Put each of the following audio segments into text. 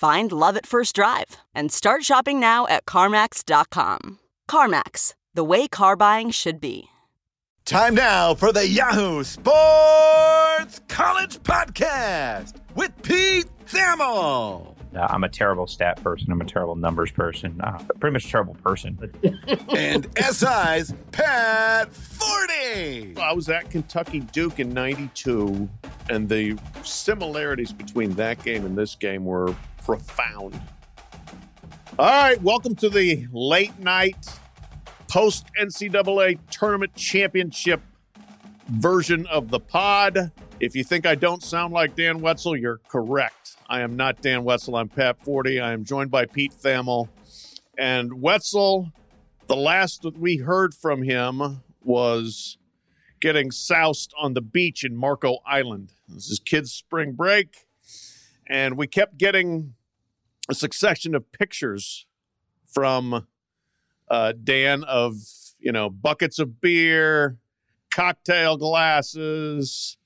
Find love at first drive and start shopping now at CarMax.com. CarMax, the way car buying should be. Time now for the Yahoo Sports College Podcast with Pete Thamel. Uh, I'm a terrible stat person. I'm a terrible numbers person. Uh, pretty much a terrible person. and SI's Pat Forde. I was at Kentucky Duke in 92, and the similarities between that game and this game were profound. All right, welcome to the late night post NCAA tournament championship version of the pod. If you think I don't sound like Dan Wetzel, you're correct. I am not Dan Wetzel. I'm Pat Forde. I am joined by Pete Thamel. And Wetzel, the last that we heard from him was getting soused on the beach in Marco Island. This is kids' spring break. And we kept getting a succession of pictures from uh, Dan of you know buckets of beer, cocktail glasses.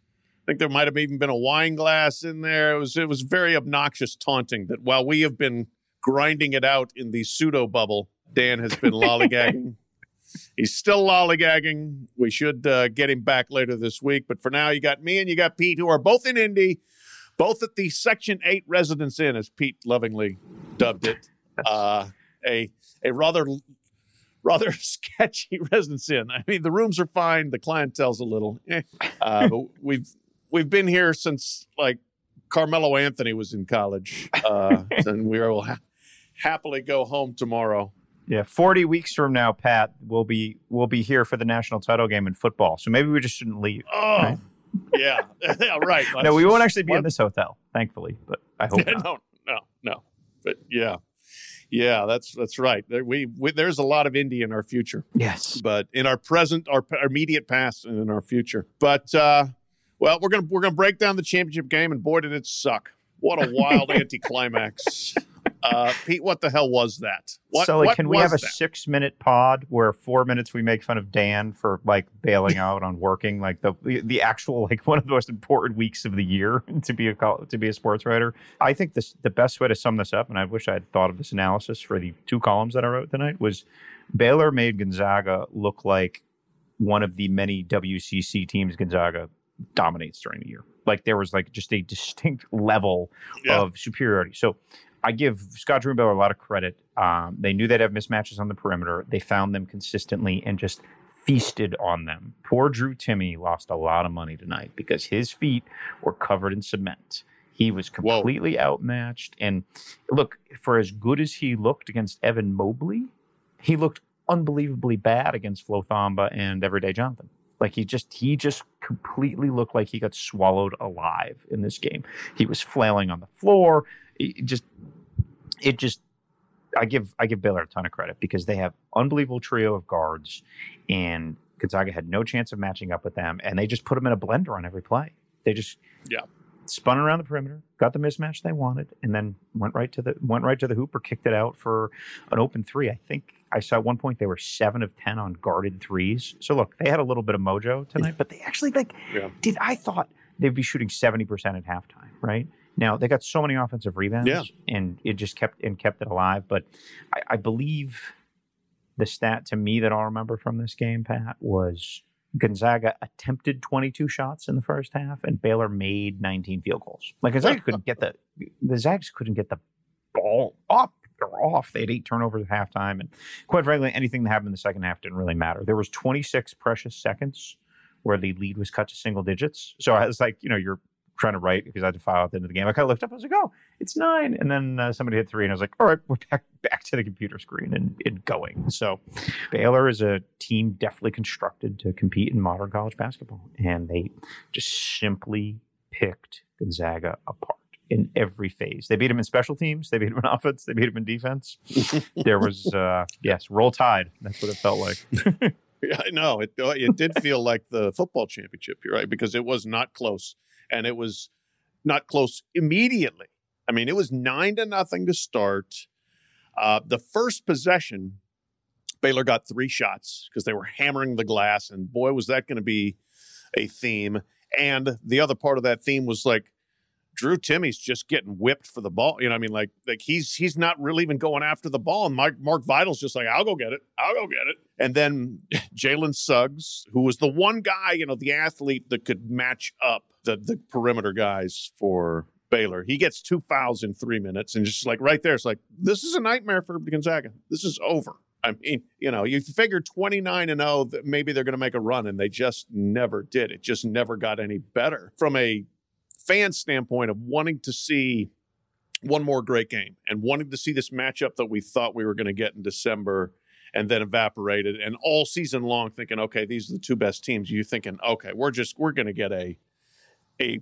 I think there might have even been a wine glass in there. It was it was very obnoxious taunting that while we have been grinding it out in the pseudo bubble, Dan has been lollygagging. He's still lollygagging. We should uh, get him back later this week. But for now, you got me and you got Pete, who are both in Indy, both at the Section 8 Residence Inn, as Pete lovingly dubbed it. Uh, a, a rather rather sketchy residence inn. I mean, the rooms are fine, the clientele's a little, eh. uh, but we've we've been here since like Carmelo Anthony was in college, uh, and we will ha- happily go home tomorrow. Yeah, forty weeks from now, Pat, we'll be we'll be here for the national title game in football. So maybe we just shouldn't leave. Oh, right? yeah, yeah, right. no, we won't actually be what? in this hotel, thankfully. But I hope not. no, no, no. But yeah, yeah, that's that's right. There, we, we, there's a lot of Indy in our future. Yes, but in our present, our, our immediate past, and in our future. But uh, well, we're gonna we're gonna break down the championship game, and boy, did it suck! What a wild anticlimax. Uh, Pete, what the hell was that? What, so, like, can we have a six minute pod where four minutes we make fun of Dan for like bailing out on working, like the the actual like one of the most important weeks of the year to be a to be a sports writer? I think this the best way to sum this up, and I wish I had thought of this analysis for the two columns that I wrote tonight was Baylor made Gonzaga look like one of the many WCC teams Gonzaga dominates during the year. Like there was like just a distinct level yeah. of superiority. So I give Scott Drew a lot of credit. Um, they knew they'd have mismatches on the perimeter. They found them consistently and just feasted on them. Poor Drew Timme lost a lot of money tonight because his feet were covered in cement. He was completely Whoa. outmatched. And look, for as good as he looked against Evan Mobley, he looked unbelievably bad against Flo Thamba and Everyday Jonathan. Like he just he just completely looked like he got swallowed alive in this game. He was flailing on the floor. It just it just I give I give Baylor a ton of credit because they have unbelievable trio of guards, and Gonzaga had no chance of matching up with them, and they just put them in a blender on every play. They just yeah spun around the perimeter, got the mismatch they wanted, and then went right to the went right to the hoop or kicked it out for an open three. I think I saw at one point they were seven of ten on guarded threes. So look, they had a little bit of mojo tonight, but they actually like yeah. did. I thought they'd be shooting seventy percent at halftime, right? Now they got so many offensive rebounds, yeah. and it just kept and kept it alive. But I, I believe the stat to me that I'll remember from this game, Pat, was Gonzaga attempted 22 shots in the first half, and Baylor made 19 field goals. Like Gonzaga couldn't get the the Zags couldn't get the ball up were off. They had eight turnovers at halftime, and quite frankly, anything that happened in the second half didn't really matter. There was 26 precious seconds where the lead was cut to single digits. So I was like, you know, you're trying to write because I had to file at the end of the game. I kind of looked up. I was like, oh, it's nine, and then uh, somebody hit three, and I was like, all right, we're back back to the computer screen and, and going. So Baylor is a team definitely constructed to compete in modern college basketball, and they just simply picked Gonzaga apart in every phase. They beat him in special teams. They beat him in offense. They beat him in defense. there was, uh, yes, roll tide. That's what it felt like. I know it. It did feel like the football championship, you're right, because it was not close, and it was not close immediately. I mean, it was nine to nothing to start. Uh, the first possession, Baylor got three shots because they were hammering the glass, and boy, was that going to be a theme. And the other part of that theme was like Drew Timme's just getting whipped for the ball. You know, I mean, like like he's he's not really even going after the ball. And Mark Mark Vital's just like, I'll go get it. I'll go get it. And then Jalen Suggs, who was the one guy, you know, the athlete that could match up the the perimeter guys for Baylor. He gets two fouls in three minutes, and just like right there, it's like this is a nightmare for Gonzaga. This is over. I mean, you know, you figure 29 and 0 that maybe they're going to make a run, and they just never did. It just never got any better from a fan standpoint of wanting to see one more great game and wanting to see this matchup that we thought we were going to get in December and then evaporated and all season long thinking okay these are the two best teams you thinking okay we're just we're going to get a a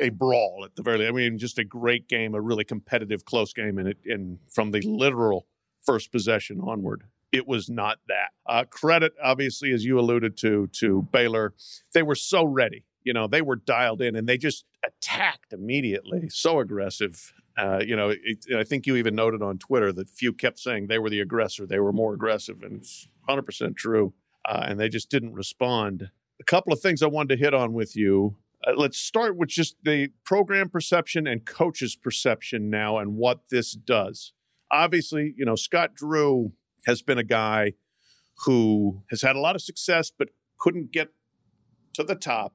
a brawl at the very least. I mean just a great game a really competitive close game and it and from the literal first possession onward it was not that uh, credit obviously as you alluded to to Baylor they were so ready you know they were dialed in and they just attacked immediately so aggressive uh, you know it, i think you even noted on twitter that Few kept saying they were the aggressor they were more aggressive and it's 100% true uh, and they just didn't respond. A couple of things i wanted to hit on with you uh, let's start with just the program perception and coaches perception now and what this does. Obviously you know scott drew has been a guy who has had a lot of success but couldn't get to the top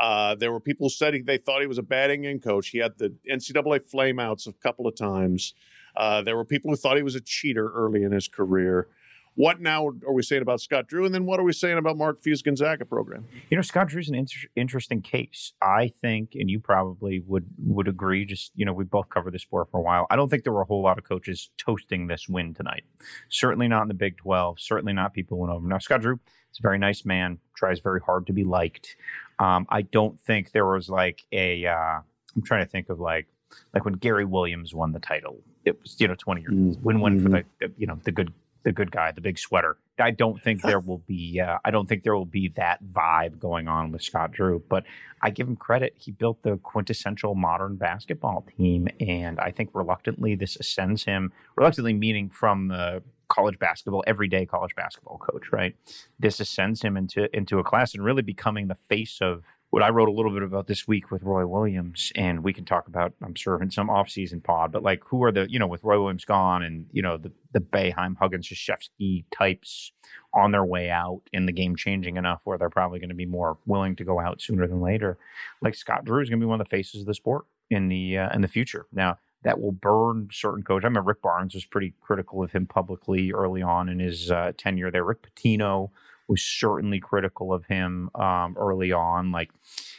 uh, there were people saying they thought he was a batting in coach. He had the NCAA flameouts a couple of times. Uh, there were people who thought he was a cheater early in his career. What now are we saying about Scott Drew? And then what are we saying about Mark Few's Gonzaga program? You know, Scott Drew's an inter- interesting case. I think, and you probably would would agree. Just you know, we both covered the sport for a while. I don't think there were a whole lot of coaches toasting this win tonight. Certainly not in the Big Twelve. Certainly not people went over. Now, Scott Drew is a very nice man. Tries very hard to be liked. Um, I don't think there was like a. Uh, I'm trying to think of like like when Gary Williams won the title. It was you know 20 years mm-hmm. win win for the, the you know the good the good guy, the big sweater. I don't think there will be. Uh, I don't think there will be that vibe going on with Scott Drew. But I give him credit. He built the quintessential modern basketball team, and I think reluctantly this ascends him. Reluctantly meaning from the college basketball, everyday college basketball coach, right? This ascends him into into a class and really becoming the face of what I wrote a little bit about this week with Roy Williams, and we can talk about, I'm sure, in some offseason pod, but like who are the, you know, with Roy Williams gone and, you know, the, the Boeheim, Huggins, Krzyzewski types on their way out and the game changing enough where they're probably going to be more willing to go out sooner than later. Like Scott Drew is going to be one of the faces of the sport in the, uh, in the future. Now, that will burn certain coaches. I remember Rick Barnes was pretty critical of him publicly early on in his uh, tenure there. Rick Pitino was certainly critical of him um, early on. Like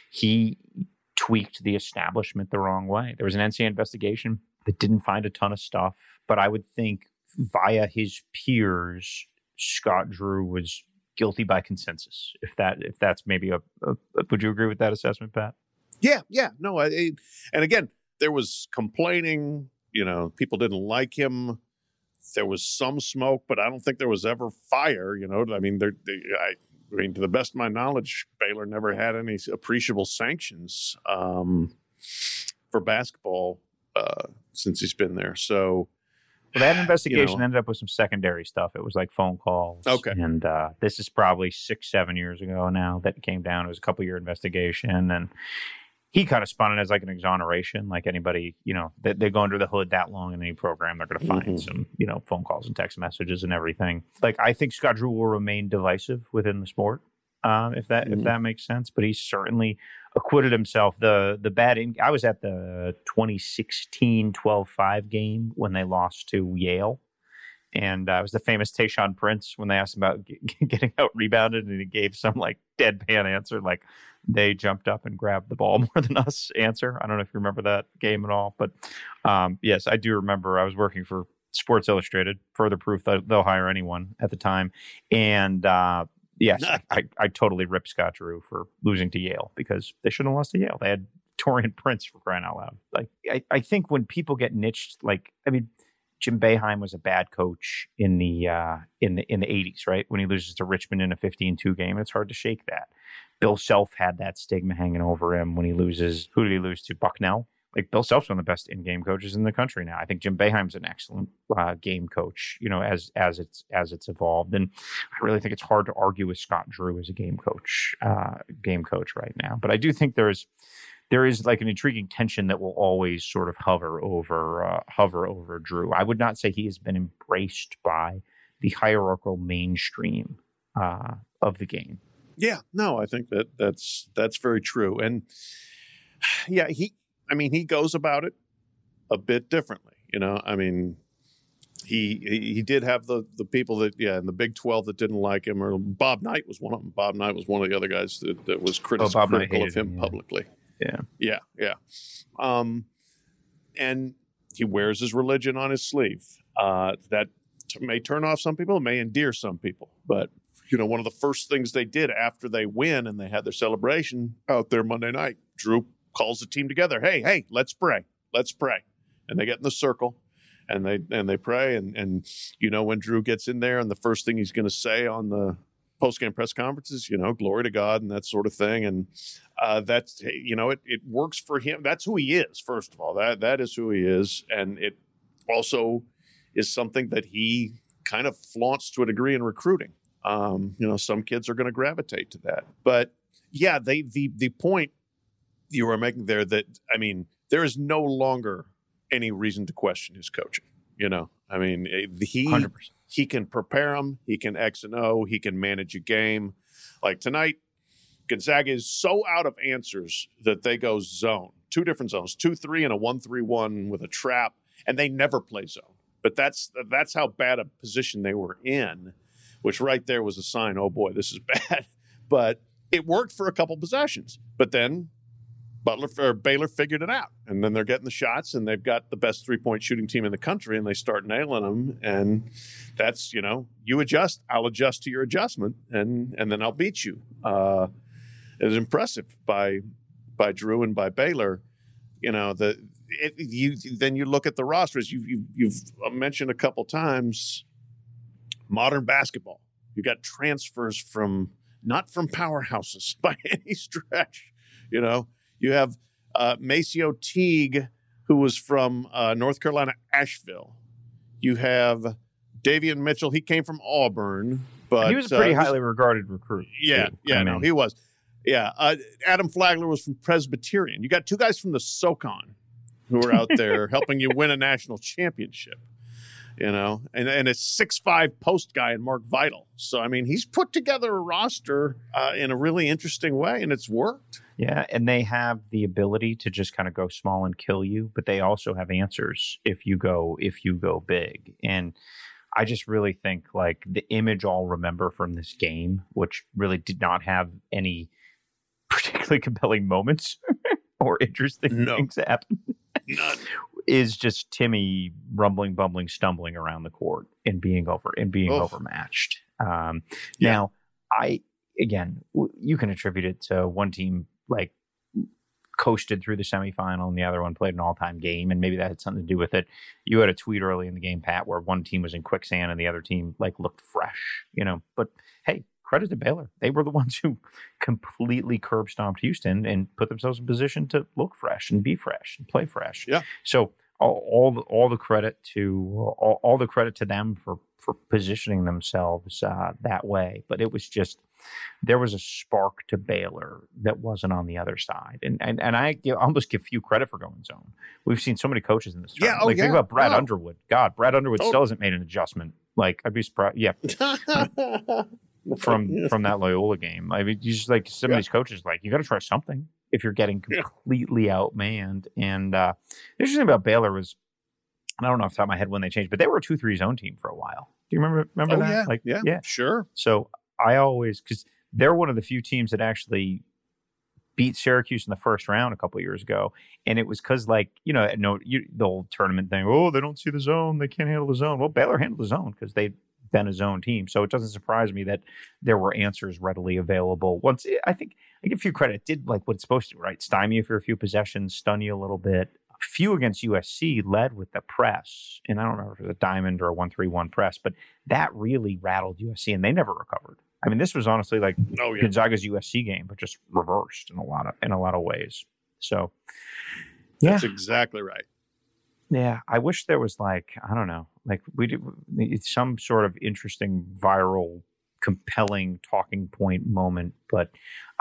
he tweaked the establishment the wrong way. There was an NCAA investigation that didn't find a ton of stuff, but I would think via his peers, Scott Drew was guilty by consensus. If that if that's maybe a, a would you agree with that assessment, Pat? Yeah, yeah, no, I, and again, there was complaining. You know, people didn't like him. There was some smoke, but I don't think there was ever fire. You know, I mean, there. I, I mean, to the best of my knowledge, Baylor never had any appreciable sanctions um, for basketball uh, since he's been there. So, well, that investigation you know, ended up with some secondary stuff. It was like phone calls. Okay. And uh, this is probably six, seven years ago now that came down. It was a couple year investigation. And he kind of spun it as like an exoneration, like anybody, you know, they, they go under the hood that long in any program, they're going to find mm-hmm. some, you know, phone calls and text messages and everything. Like I think Scott Drew will remain divisive within the sport. um, if that Mhm. if that makes sense. But he certainly acquitted himself. The the bad in, I was at the 2016 12-5 game when they lost to Yale. And uh, it was the famous Tayshawn Prince when they asked him about g- getting out rebounded, and he gave some like deadpan answer, like they jumped up and grabbed the ball more than us answer. I don't know if you remember that game at all, but um, yes, I do remember. I was working for Sports Illustrated, further proof that they'll hire anyone at the time. And uh, yes, I, I totally ripped Scott Drew for losing to Yale because they shouldn't have lost to Yale. They had Taurean Prince for crying out loud. Like I, I think when people get niched, like I mean, Jim Boeheim was a bad coach in the uh, in the in the eighties, right? When he loses to Richmond in a 15-2 game, it's hard to shake that. Bill Self had that stigma hanging over him when he loses. Who did he lose to? Bucknell. Like Bill Self's one of the best in-game coaches in the country now. I think Jim Boeheim's an excellent uh, game coach. You know, as as it's as it's evolved, and I really think it's hard to argue with Scott Drew as a game coach, uh, game coach right now. But I do think there's there is like an intriguing tension that will always sort of hover over uh, hover over Drew. I would not say he has been embraced by the hierarchical mainstream uh, of the game. Yeah, no, I think that that's that's very true. And yeah, he I mean, he goes about it a bit differently, you know. I mean, he he he did have the the people that yeah, in the Big 12 that didn't like him or Bob Knight was one of them. Bob Knight was one of the other guys that, that was critis- Oh, critical of him publicly. Yeah. Yeah, yeah. Um and he wears his religion on his sleeve. Uh that t- may turn off some people, it may endear some people, but you know, one of the first things they did after they win and they had their celebration out there Monday night, Drew calls the team together. Hey, hey, let's pray. Let's pray. And they get in the circle and they and they pray. And and you know, when Drew gets in there and the first thing he's gonna say on the post game press conferences, you know, glory to God and that sort of thing. And uh that's you know, it it works for him. That's who he is, first of all. That that is who he is. And it also is something that he kind of flaunts to a degree in recruiting. Um, you know, some kids are going to gravitate to that. But yeah, they the the point you were making there that I mean, there is no longer any reason to question his coaching. You know, I mean, eh, he 100%. he can prepare them, he can X and O, he can manage a game. Like tonight, Gonzaga is so out of answers that they go zone, two different zones, two three and a one three one with a trap, and they never play zone. But that's that's how bad a position they were in, which right there was a sign. Oh boy, this is bad. But it worked for a couple possessions. But then Butler or Baylor figured it out, and then they're getting the shots, and they've got the best three point shooting team in the country, and they start nailing them. And that's you know, you adjust, I'll adjust to your adjustment, and and then I'll beat you. Uh, it was impressive by by Drew and by Baylor. You know the it, you then you look at the rosters. You, you you've mentioned a couple times modern basketball. You got transfers from not from powerhouses by any stretch. You know, you have uh, MaCio Teague, who was from uh, North Carolina, Asheville. You have Davion Mitchell. He came from Auburn, but he was a pretty uh, highly regarded recruit. yeah, too. yeah, I no, he was. Yeah, uh, Adam Flagler was from Presbyterian. You got two guys from the SoCon who were out there helping you win a national championship. You know, and and a six five post guy in Mark Vital. So I mean, he's put together a roster uh, in a really interesting way, and it's worked. Yeah, and they have the ability to just kind of go small and kill you, but they also have answers if you go if you go big. And I just really think like the image I'll remember from this game, which really did not have any particularly compelling moments or interesting No. things happen, None. Is just Timme rumbling, bumbling, stumbling around the court and being over and being Oof. overmatched. Um, Yeah. Now, I again, w- you can attribute it to one team like coasted through the semifinal and the other one played an all-time game and maybe that had something to do with it you had a tweet early in the game pat where one team was in quicksand and the other team like looked fresh you know but hey credit to baylor they were the ones who completely curb stomped houston and put themselves in position to look fresh and be fresh and play fresh Yeah. so all, all the, all the credit to all, all the credit to them for for positioning themselves uh, that way but it was just there was a spark to Baylor that wasn't on the other side. And and, and I give, almost give Few credit for going zone. We've seen so many coaches in this. Yeah, oh, like, Think about Brad Wow. Underwood. God, Brad Underwood Oh. still hasn't made an adjustment. Like I'd be surprised. Yeah, from from that Loyola game. I mean, you just like some Yeah. of these coaches, like you got to try something if you're getting Yeah. completely outmanned. And uh, the interesting thing about Baylor was, and I don't know off the top of my head when they changed, but they were a two three zone team for a while. Do you remember remember Oh that? yeah, Like yeah, yeah. sure. So I always because they're one of the few teams that actually beat Syracuse in the first round a couple of years ago, and it was because like you know no you, the old tournament thing. Oh, they don't see the zone, they can't handle the zone. Well, Baylor handled the zone because they've been his own team, so it doesn't surprise me that there were answers readily available. Once eh, I think I give you credit, did like what it's supposed to, right? Stymie you for a few possessions, stun you a little bit. A few against USC led with the press, and I don't remember if it was a diamond or a one-three-one press, but that really rattled USC, and they never recovered. I mean, this was honestly like Oh yeah. Gonzaga's USC game, but just reversed in a lot of in a lot of ways. So, yeah, That's exactly right. yeah. I wish there was like I don't know, like we do, it's some sort of interesting viral, compelling talking point moment. But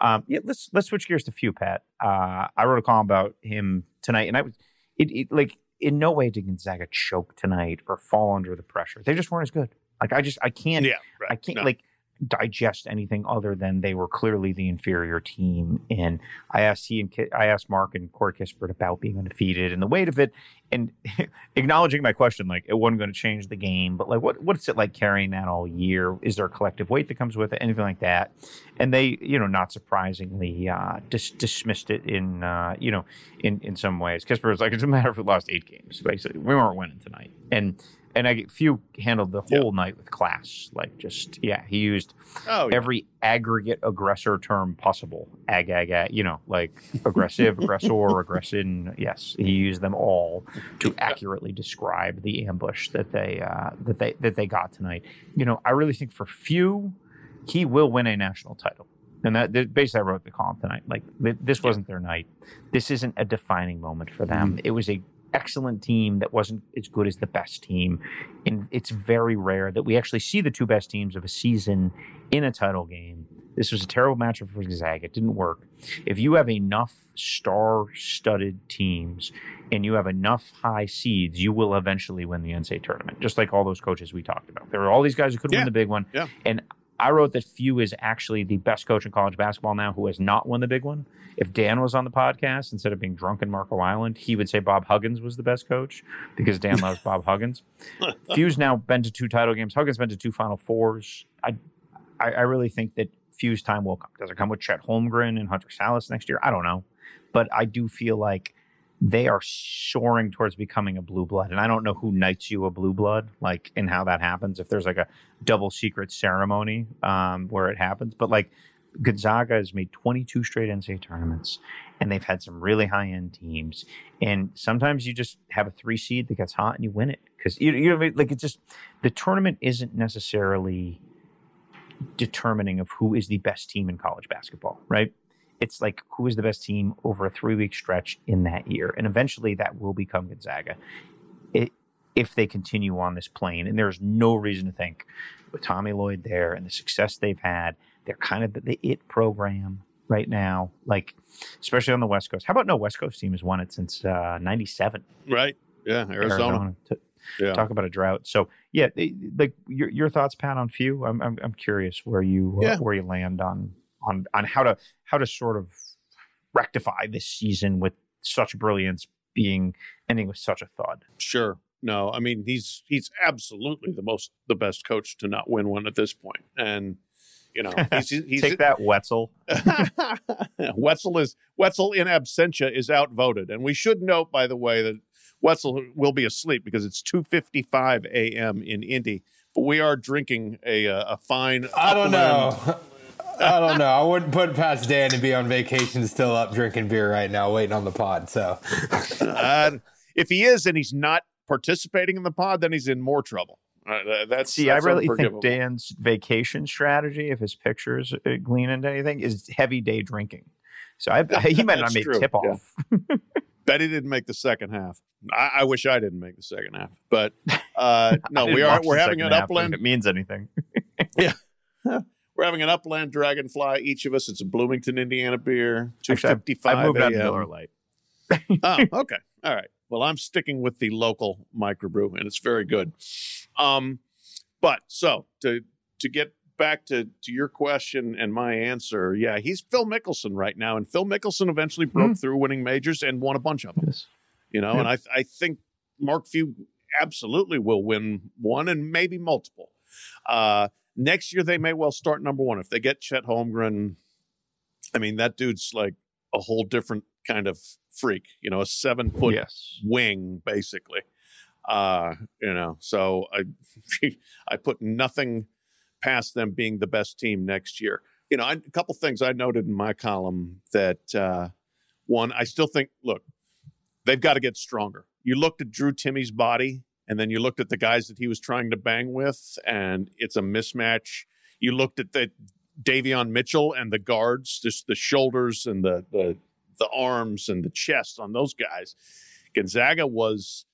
um, yeah, let's let's switch gears to Few Pat. Uh, I wrote a column about him tonight, and I was it, it like in no way did Gonzaga choke tonight or fall under the pressure. They just weren't as good. Like I just I can't Yeah, right. I can't No. like digest anything other than they were clearly the inferior team. And I asked he and I asked Mark and Corey Kispert about being undefeated and the weight of it, and acknowledging my question, like it wasn't going to change the game, but like what what's it like carrying that all year? Is there a collective weight that comes with it? Anything like that? And they, you know, not surprisingly, uh, dis- dismissed it in uh, you know in in some ways. Kispert was like, it's doesn't matter of we lost eight games. Basically, we weren't winning tonight, and. And I Few handled the whole night with class, like just yeah. He used Oh yeah. every aggregate aggressor term possible. Ag, ag, ag, you know, like aggressive, aggressor, aggression. Yes, he used them all to accurately describe the ambush that they uh, that they that they got tonight. You know, I really think for Few, he will win a national title. And that, that basically, I wrote the column tonight. Like this wasn't their night. This isn't a defining moment for them. It was a excellent team that wasn't as good as the best team. And it's very rare that we actually see the two best teams of a season in a title game. This was a terrible matchup for Gonzaga. It didn't work. If you have enough star-studded teams and you have enough high seeds, you will eventually win the NCAA tournament. Just like all those coaches we talked about. There were all these guys who could Yeah. win the big one. Yeah. And I wrote that Few is actually the best coach in college basketball now who has not won the big one. If Dan was on the podcast instead of being drunk in Marco Island, he would say Bob Huggins was the best coach because Dan loves Bob Huggins. Few's now been to two title games. Huggins been to two Final Fours. I, I, I really think that Few's time will come. Does it come with Chet Holmgren and Hunter Sallis next year? I don't know, but I do feel like they are soaring towards becoming a blue blood, and I don't know who knights you a blue blood, like and how that happens. If there's like a double secret ceremony um, where it happens, but like Gonzaga has made 22 straight NCAA tournaments, and they've had some really high end teams. And sometimes you just have a three seed that gets hot and you win it because you you know like it's just the tournament isn't necessarily determining of who is the best team in college basketball, right? It's like who is the best team over a three week stretch in that year, and eventually that will become Gonzaga. It, if they continue on this plane, and there's no reason to think with Tommy Lloyd there and the success they've had, they're kind of the, the it program right now. Like, especially on the West Coast. How about no West Coast team has won it since uh, '97? Right. Yeah. Arizona. To- Yeah. Talk about a drought. So yeah, they- like your your thoughts, Pat, on Few. I'm I'm, I'm curious where you uh, Yeah. where you land on on on how to how to sort of rectify this season with such brilliance being ending with such a thud. Sure. No, I mean he's he's absolutely the most the best coach to not win one at this point, and you know he's he's Take that, Wetzel. Wetzel is Wetzel in absentia is outvoted, and we should note, by the way, that Wetzel will be asleep because it's two fifty five a.m. in Indy. But we are drinking a uh, a fine. I don't know. I don't know. I wouldn't put it past Dan to be on vacation, still up drinking beer right now, waiting on the pod. So Uh, if he is and he's not participating in the pod, then he's in more trouble. Uh, that's See, that's I really unforgivable. think Dan's vacation strategy, if his pictures uh, glean into anything, is heavy day drinking. So I, he might not make true, tip off. Bet he didn't make the second half. I, I wish I didn't make the second half, but uh, no, we are we're having an half, if upland It means anything. we're having an upland dragonfly. Each of us, it's a Bloomington, Indiana beer, Two fifty-five. I moved on to a.m. Miller Lite. oh, okay. All right. Well, I'm sticking with the local microbrew, and it's very good. Um, but so to to get back to to your question and my answer. Yeah, he's Phil Mickelson right now, and Phil Mickelson eventually broke through winning majors and won a bunch of them. Yes. You know, Yeah. and I I think Mark Few absolutely will win one and maybe multiple. Uh, next year they may well start number one if they get Chet Holmgren. I mean, that dude's like a whole different kind of freak. You know, a seven foot Yes. wing basically uh you know so i i put nothing past them being the best team next year you know I, a couple things i noted in my column that uh one i still think look they've got to get stronger you looked at drew timme's body and then you looked at the guys that he was trying to bang with and it's a mismatch you looked at the davion mitchell and the guards just the shoulders and the the the arms and the chest on those guys gonzaga was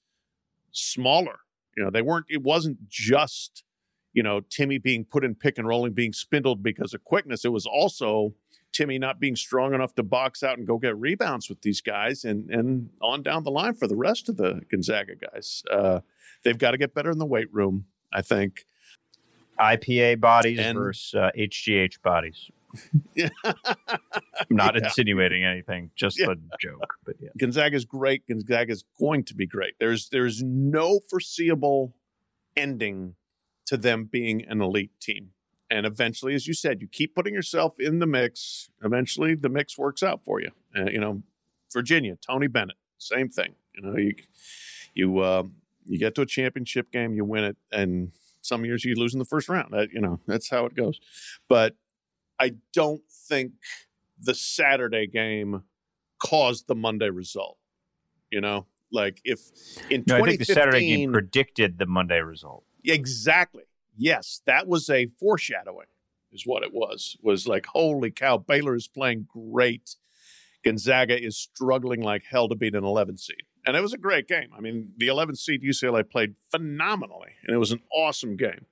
smaller. You know, they weren't, it wasn't just, you know, Timme being put in pick and rolling, being spindled because of quickness. It was also Timme not being strong enough to box out and go get rebounds with these guys and, and on down the line for the rest of the Gonzaga guys. Uh, they've got to get better in the weight room, I think. IPA bodies And- versus uh, HGH bodies. Yeah. I'm not Yeah. insinuating anything, just Yeah. a joke. But yeah. Gonzaga's great. Gonzaga's going to be great. There's there's no foreseeable ending to them being an elite team. And eventually, as you said, you keep putting yourself in the mix. Eventually, the mix works out for you. Uh, you know, Virginia, Tony Bennett, same thing. You know, you you uh, you get to a championship game, you win it, and some years you lose in the first round. That you know, that's how it goes. But I don't think the Saturday game caused the Monday result. You know, like if in No, I think the Saturday 2015 game predicted the Monday result. Exactly. Yes, that was a foreshadowing, is what it was. Was like, holy cow, Baylor is playing great. Gonzaga is struggling like hell to beat an 11 seed. And it was a great game. I mean, the 11 seed UCLA played phenomenally, and it was an awesome game.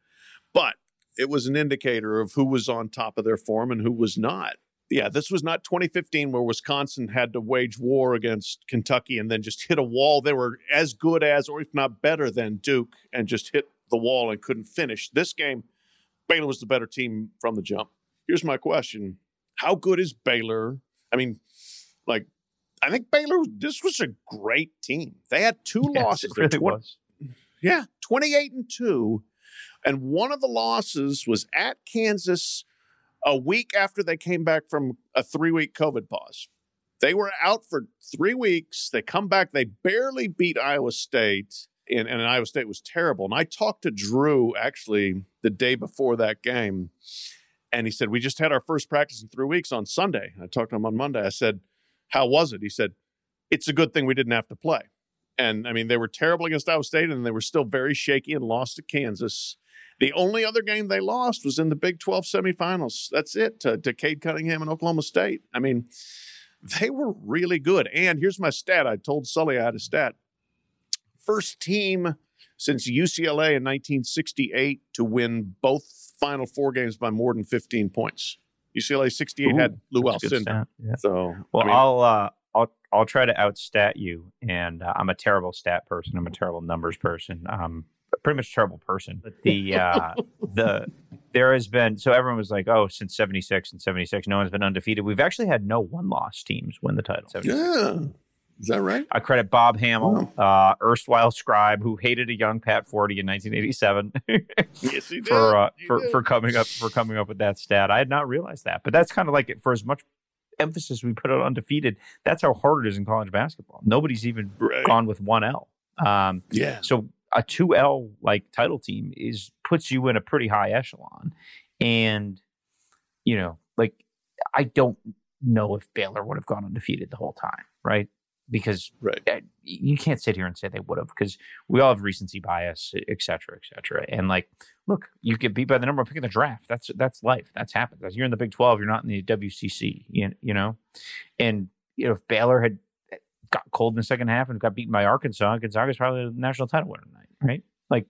But it was an indicator of who was on top of their form and who was not. Yeah, this was not 2015 where Wisconsin had to wage war against Kentucky and then just hit a wall. They were as good as, or if not better than Duke, and just hit the wall and couldn't finish. This game, Baylor was the better team from the jump. Here's my question How good is Baylor? I mean, like, I think Baylor, this was a great team. They had two Yes, losses. it really was. yeah, 28 and 2. And one of the losses was at Kansas a week after they came back from a three week COVID pause. They were out for three weeks. They come back. They barely beat Iowa State, and, and Iowa State was terrible. And I talked to Drew actually the day before that game, and he said, We just had our first practice in three weeks on Sunday. I talked to him on Monday. I said, How was it? He said, It's a good thing we didn't have to play. And I mean, they were terrible against Iowa State, and they were still very shaky and lost to Kansas. The only other game they lost was in the Big 12 semifinals. That's it to, to Cade Cunningham and Oklahoma State. I mean, they were really good. And here's my stat. I told Sully I had a stat. First team since UCLA in 1968 to win both Final Four games by more than 15 points. UCLA 68 had Ooh, Lou that's Alcindor. Yeah. So, Well, I mean, I'll uh, I'll I'll try to outstat you, and uh, I'm a terrible stat person. I'm a terrible numbers person. Um, pretty much a terrible person. But the uh, the there has been so everyone was like, oh, since '76 and '76, no one's been undefeated. We've actually had no one loss teams win the title. 76. yeah. Is that right? I credit Bob Hammel, uh, erstwhile scribe, who hated a young Pat Forde in 1987, Yes, he did. for uh, He for did. for coming up for coming up with that stat. I had not realized that, but that's kind of like it for as much emphasis we put on undefeated. That's how hard it is in college basketball. Nobody's even Right. gone with one L. Um, Yeah. so a two L like title team is puts you in a pretty high echelon, and you know, like I don't know if Baylor would have gone undefeated the whole time, right? Because Right. uh, you can't sit here and say they would have because we all have recency bias, et cetera, et cetera. And like, look, you get beat by the number of pick in the draft. That's that's life. That's happened. You're in the Big Twelve. You're not in the WCC. You, you know, and you know if Baylor had got cold in the second half and got beaten by Arkansas, Gonzaga's probably the national title winner tonight, right? Like,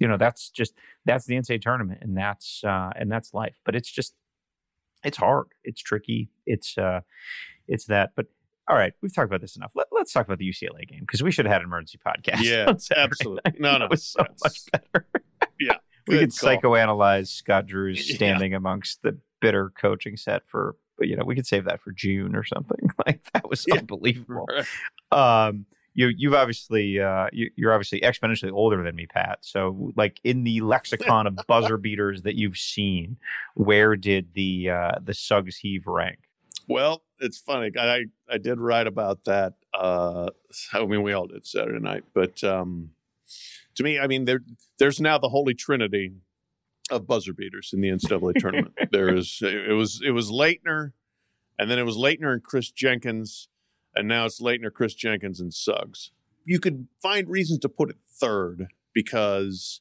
you know, that's just that's the NCAA tournament, and that's uh, and that's life. But it's just it's hard. It's tricky. It's uh, it's that. But all right, we've talked about this enough. Let, let's talk about the UCLA game because we should have had an emergency podcast. Yeah, absolutely. night. No, no, that was so much better. Yeah. we could call. psychoanalyze Scott Drew's Yeah. standing amongst the bitter coaching set for, but you know, we could save that for June or something. Like that was Yeah. unbelievable. Right. Um, you you've obviously uh, you, you're obviously exponentially older than me, Pat. So like in the lexicon of buzzer beaters that you've seen, where did the uh, the Suggs heave rank? Well, it's funny. I I did write about that. Uh, I mean, we all did Saturday night, but um, to me, I mean, there there's now the holy trinity of buzzer beaters in the NCAA tournament. There is it was it was Laettner, and then it was Laettner and Chris Jenkins, and now it's Laettner, Chris Jenkins, and Suggs. You could find reasons to put it third because,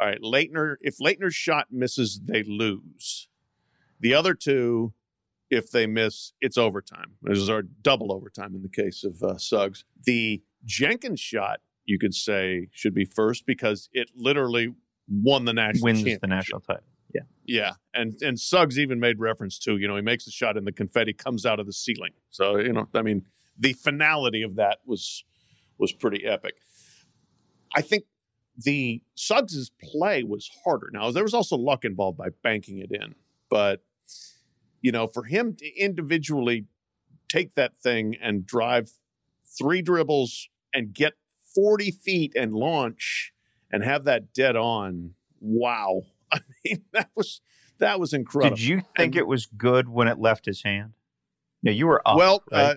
all right, Laettner. If Laettner's shot misses, they lose. The other two if they miss, it's overtime. This is our double overtime in the case of uh, Suggs. The Jenkins shot, you could say, should be first because it literally won the national Wins the national title. Yeah. Yeah, and and Suggs even made reference to you know he makes the shot and the confetti comes out of the ceiling. So you know I mean the finality of that was was pretty epic. I think the Suggs's play was harder. Now there was also luck involved by banking it in, but you know for him to individually take that thing and drive three dribbles and get forty feet and launch and have that dead on. Wow. I mean, that was that was incredible. Did you think And- it was good when it left his hand? No, you were up. well, right? uh,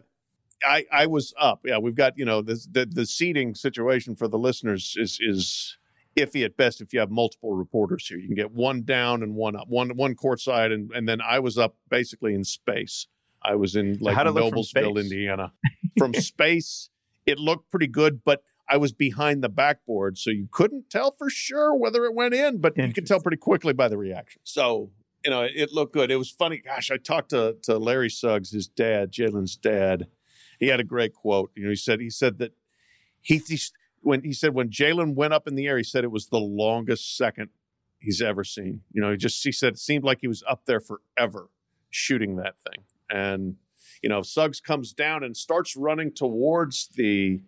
I I was up. Yeah, we've got you know the the the seating situation for the listeners is is iffy at best if you have multiple reporters here. You can get one down and one up, one one courtside, and and then I was up basically in space. I was in like how'd it look from Noblesville. Indiana. From space, it looked pretty good, but I was behind the backboard, so you couldn't tell for sure whether it went in, but you could tell pretty quickly by the reaction. So you know, it looked good. It was funny. Gosh, I talked to to Larry Suggs, his dad, Jalen's dad. He had a great quote. You know, he said he said that he, he when he said when Jalen went up in the air, he said it was the longest second he's ever seen. You know, he just he said it seemed like he was up there forever shooting that thing. And you know, Suggs comes down and starts running towards the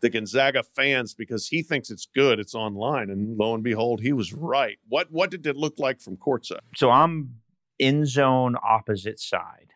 the Gonzaga fans because he thinks it's good, it's online, and lo and behold, he was right. What what did it look like from courtside? so I'm in zone opposite side.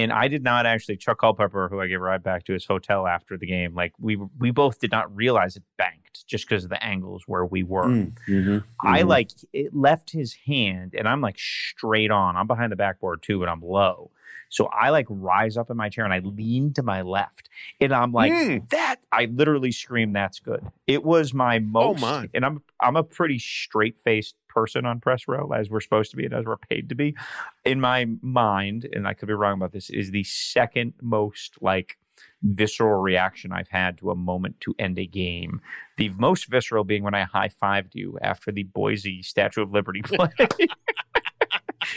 And I did not actually Chuck Culpepper, who I gave a ride back to his hotel after the game. Like we we both did not realize it banked just because of the angles where we were. Mm-hmm. I like it left his hand, and I'm like straight on. I'm behind the backboard too, but I'm low. So I like rise up in my chair and I lean to my left, and I'm like Mm. that. I literally scream, "That's good!" It was my most, my. and I'm I'm a pretty straight faced person on press row, as we're supposed to be and as we're paid to be. In my mind, and I could be wrong about this, is the second most like visceral reaction I've had to a moment to end a game. The most visceral being when I high fived you after the Boise Statue of Liberty play.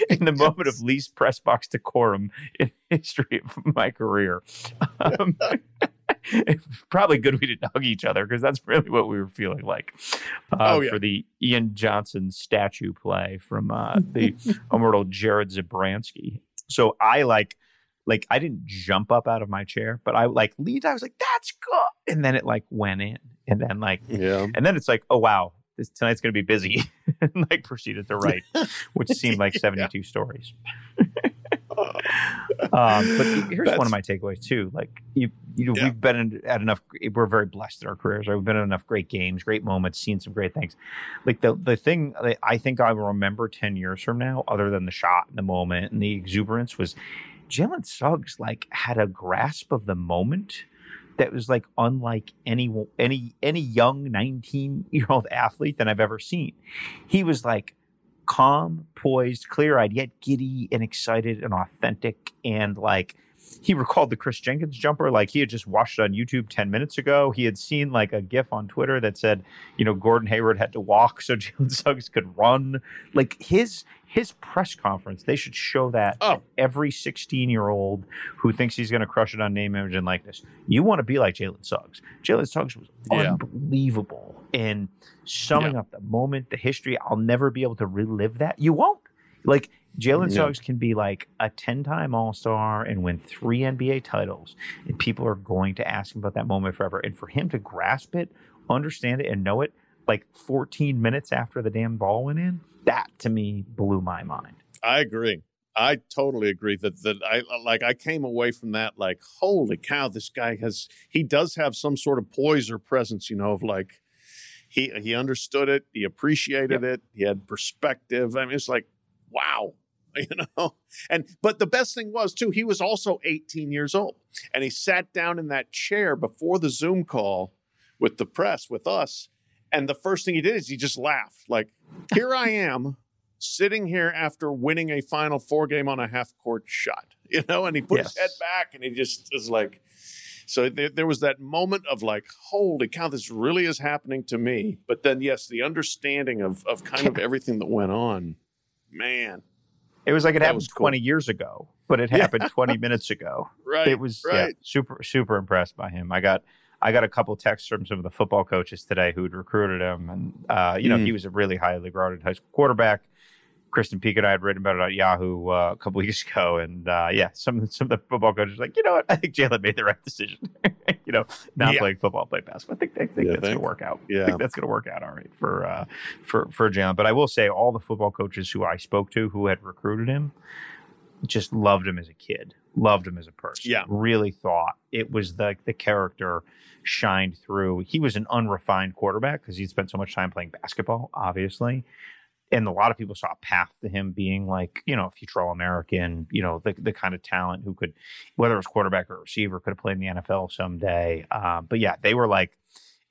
in the moment of least press box decorum in history of my career. Um, probably good we didn't hug each other because that's really what we were feeling like uh, Oh, yeah. for the Ian Johnson statue play from uh, the immortal Jared Zabransky. So I like, like I didn't jump up out of my chair, but I like leaned. I was like, "That's good," and then it like went in, and then like Yeah. and then it's like, oh wow, this tonight's going to be busy, and like proceeded to write, which seemed like seventy-two stories. um, but here's one of my takeaways too. Like you, you know, Yeah. we've been at enough. We're very blessed in our careers. Right? We've been at enough great games, great moments, seen some great things. Like the the thing that I think I will remember ten years from now, other than the shot and the moment and the exuberance, was Jalen Suggs. Like had a grasp of the moment that was like unlike any any any young 19 year old athlete that I've ever seen. He was like calm, poised, clear eyed, yet giddy and excited and authentic and like he recalled the Chris Jenkins jumper like he had just watched it on YouTube 10 minutes ago. He had seen like a gif on Twitter that said, you know, Gordon Hayward had to walk so Jalen Suggs could run. Like his his press conference, they should show that Oh. to every 16 year old who thinks he's going to crush it on name, image, and likeness. You want to be like Jalen Suggs. Jalen Suggs was Yeah. unbelievable in summing up the moment, the history. I'll never be able to relive that. You won't. Like Jalen No. Suggs can be like a 10 time All Star and win three NBA titles, and people are going to ask him about that moment forever. And for him to grasp it, understand it, and know it, like 14 minutes after the damn ball went in. That to me blew my mind. I agree. I totally agree that that I like I came away from that like holy cow this guy has he does have some sort of poise or presence you know of like he he understood it he appreciated it he had perspective I mean it's like wow you know and but the best thing was too he was also 18 years old and he sat down in that chair before the Zoom call with the press with us and the first thing he did is he just laughed like here I am sitting here after winning a final four game on a half court shot, you know, and he put Yes. his head back and he just is like, so there, there was that moment of like, holy cow, this really is happening to me. But then, yes, the understanding of, of kind of everything that went on, man, It was like it That happened cool. 20 years ago, but it happened 20 minutes ago. right? it was yeah, super super impressed by him. I got I got a couple texts from some of the football coaches today who'd recruited him, and uh, you know Mm. he was a really highly regarded high school quarterback. Kristen Peak and I had written about it on Yahoo uh, a couple weeks ago, and uh, yeah, some some of the football coaches like, you know what, I think Jalen made the right decision. you know, not Yeah. playing football, play basketball. I think, I think Yeah, that's going to work out. I Yeah. think that's going to work out all right for uh, for for Jalen. But I will say, all the football coaches who I spoke to who had recruited him just loved him as a kid, loved him as a person. Yeah. really thought it was the the character shined through. He was an unrefined quarterback because he'd spent so much time playing basketball, obviously. And a lot of people saw a path to him being like, you know, a future All American, you know, the, the kind of talent who could, whether it was quarterback or receiver, could have played in the NFL someday. Uh, but yeah, they were like,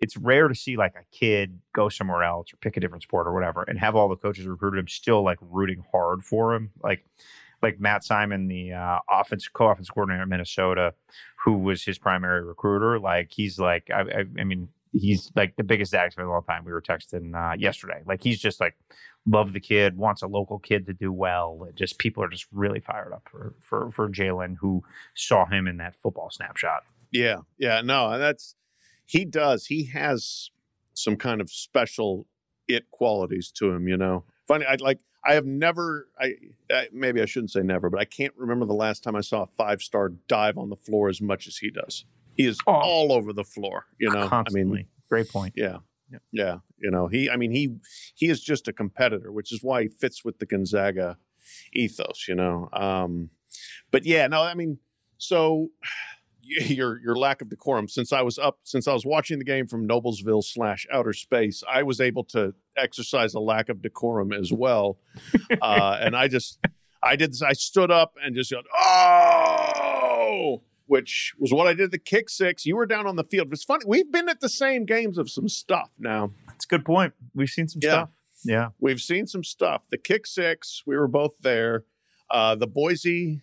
it's rare to see like a kid go somewhere else or pick a different sport or whatever and have all the coaches recruited him still like rooting hard for him. Like, like Matt Simon, the uh, offense co-offense coordinator at Minnesota, who was his primary recruiter. Like he's like, I, I, I mean, he's like the biggest fan of all time. We were texting uh, yesterday. Like he's just like love the kid, wants a local kid to do well. It just people are just really fired up for for for Jalen, who saw him in that football snapshot. Yeah, yeah, no, and that's he does. He has some kind of special it qualities to him. You know, funny. I like. I have never. I, I maybe I shouldn't say never, but I can't remember the last time I saw a five star dive on the floor as much as he does. He is Oh. all over the floor. You know, constantly. I mean, Great point. yeah. Yeah. You know, he I mean he he is just a competitor, which is why he fits with the Gonzaga ethos, you know. Um but yeah, no, I mean, so your your lack of decorum since I was up since I was watching the game from Noblesville slash outer space, I was able to exercise a lack of decorum as well. uh and I just I did this, I stood up and just yelled, Oh which was what I did at the kick six. You were down on the field. It's funny. We've been at the same games of some stuff now. That's a good point. We've seen some Yeah. stuff. Yeah. We've seen some stuff. The kick six, we were both there. Uh, the Boise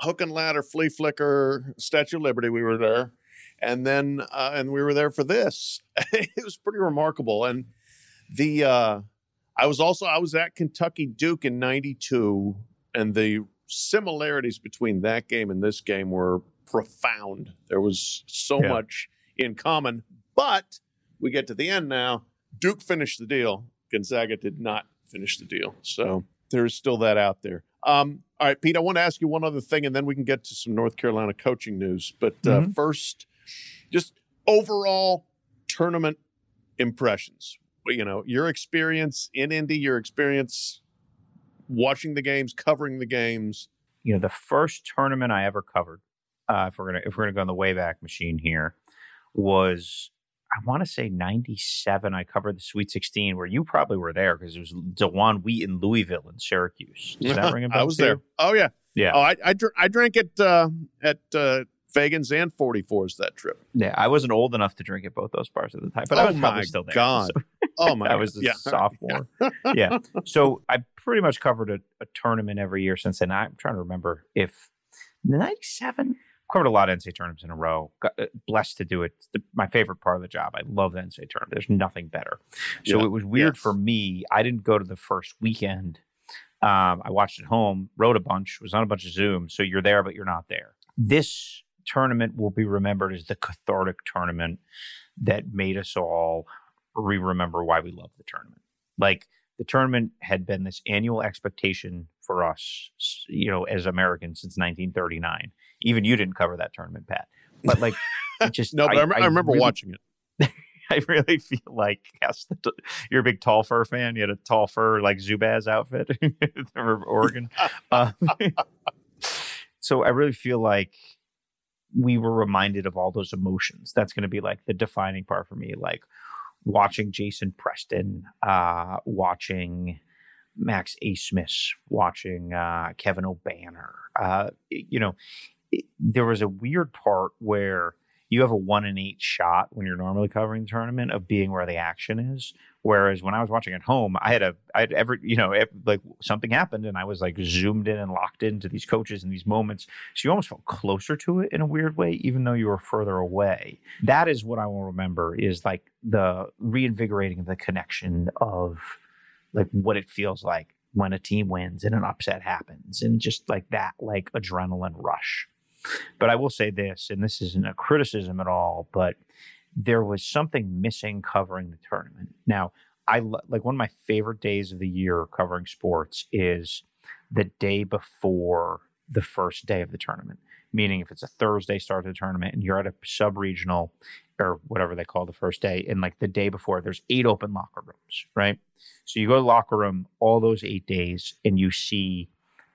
hook and ladder, flea flicker, Statue of Liberty, we were there. And then, uh, and we were there for this. it was pretty remarkable. And the, uh, I was also, I was at Kentucky Duke in 92 and the similarities between that game and this game were profound. There was so Yeah. much in common, but we get to the end now. Duke finished the deal. Gonzaga did not finish the deal. So there's still that out there. Um, all right, Pete, I want to ask you one other thing, and then we can get to some North Carolina coaching news. But uh, Mhm. first, just overall tournament impressions. You know, your experience in Indy, your experience watching the games, covering the games. you know the first tournament I ever covered, uh, if we're gonna if we're gonna go on the Wayback Machine here, was I want to say '97. I covered the Sweet 16, where you probably were there because it was DeJuan Wheat in Louisville and Syracuse. Does that ring a bell? I was to you? there. Oh yeah, Yeah, Oh, I I, dr- I drank it uh, at uh, Fagans and 44s that trip. yeah. I wasn't old enough to drink at both those bars at the time, but I Oh was probably still there. God. So Oh my! I was a yeah. sophomore. yeah. So I pretty much covered a, a tournament every year since then. I'm trying to remember if '97 covered a lot of NCAA tournaments in a row. Got uh, blessed to do it. It's the, my favorite part of the job. I love the NCAA tournament. There's nothing better. So Yeah. it was weird Yes. for me. I didn't go to the first weekend. Um, I watched at home, wrote a bunch, was on a bunch of Zoom. So you're there, but you're not there. This tournament will be remembered as the cathartic tournament that made us all re-remember why we love the tournament. Like the tournament had been this annual expectation for us, you know, as Americans since 1939. Even you didn't cover that tournament, Pat. But like, it just No, but I, I, I remember really- watching it. I really feel like yes, you're a big Tall Fir fan. You had a tall fur like Zubaz outfit for Oregon. Um, so I really feel like we were reminded of all those emotions. That's going to be like the defining part for me. Like watching Jason Preston, uh, watching Max Abmas, watching uh, Kevin Obanor. Uh, you know, it, there was a weird part where you have a one in eight shot when you're normally covering the tournament of being where the action is. Whereas when I was watching at home, I had a, I had ever, you know, like something happened and I was like zoomed in and locked into these coaches and these moments. So you almost felt closer to it in a weird way, even though you were further away. That is what I will remember is like the reinvigorating the connection of like what it feels like when a team wins and an upset happens and just like that, like adrenaline rush. But I will say this, and this isn't a criticism at all, but there was something missing covering the tournament. Now, I like one of my favorite days of the year covering sports is the day before the first day of the tournament. Meaning, if it's a Thursday start of the tournament and you're at a sub regional or whatever they call the first day, and like the day before, there's eight open locker rooms, right? So you go to locker room all those eight days and you see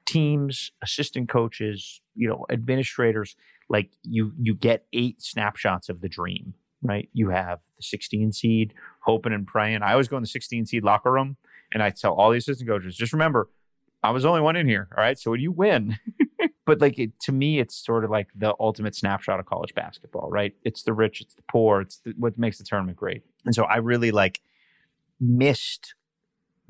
teams, assistant coaches, you know, administrators, like you you get eight snapshots of the dream, right? You have the 16 seed, hoping and praying. I always go in the 16 seed locker room and I tell all the assistant coaches, just remember, I was the only one in here. All right. So when you win, but like it, to me, it's sort of like the ultimate snapshot of college basketball, right? It's the rich, it's the poor, it's the, what makes the tournament great. And so I really like missed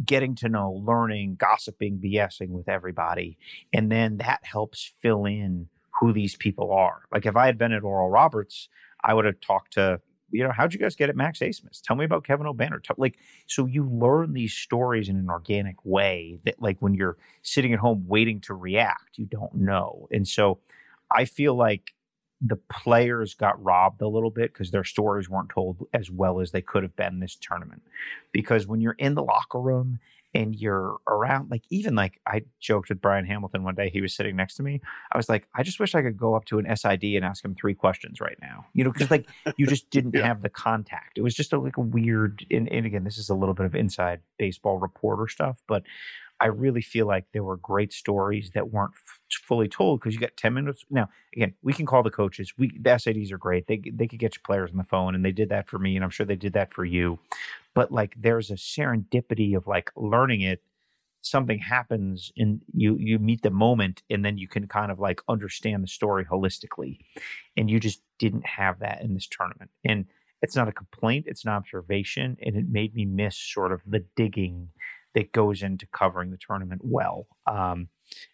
getting to know, learning, gossiping, BSing with everybody. And then that helps fill in who these people are. Like if I had been at Oral Roberts, I would have talked to, you know, how'd you guys get at Max Abmas? Tell me about Kevin Obanor. Like, so you learn these stories in an organic way that, like, when you're sitting at home waiting to react, you don't know. And so I feel like the players got robbed a little bit because their stories weren't told as well as they could have been this tournament. Because when you're in the locker room and you're around, like even like I joked with Brian Hamilton one day, he was sitting next to me. I was like, I just wish I could go up to an SID and ask him three questions right now, you know, because like you just didn't yeah. have the contact. It was just a, like a weird, and, and again, this is a little bit of inside baseball reporter stuff, but I really feel like there were great stories that weren't f- fully told because you got 10 minutes. Now, again, we can call the coaches. We the SIDs are great. They they could get your players on the phone and they did that for me and I'm sure they did that for you. But like there's a serendipity of like learning it something happens and you you meet the moment and then you can kind of like understand the story holistically and you just didn't have that in this tournament and it's not a complaint it's an observation and it made me miss sort of the digging that goes into covering the tournament well. Um,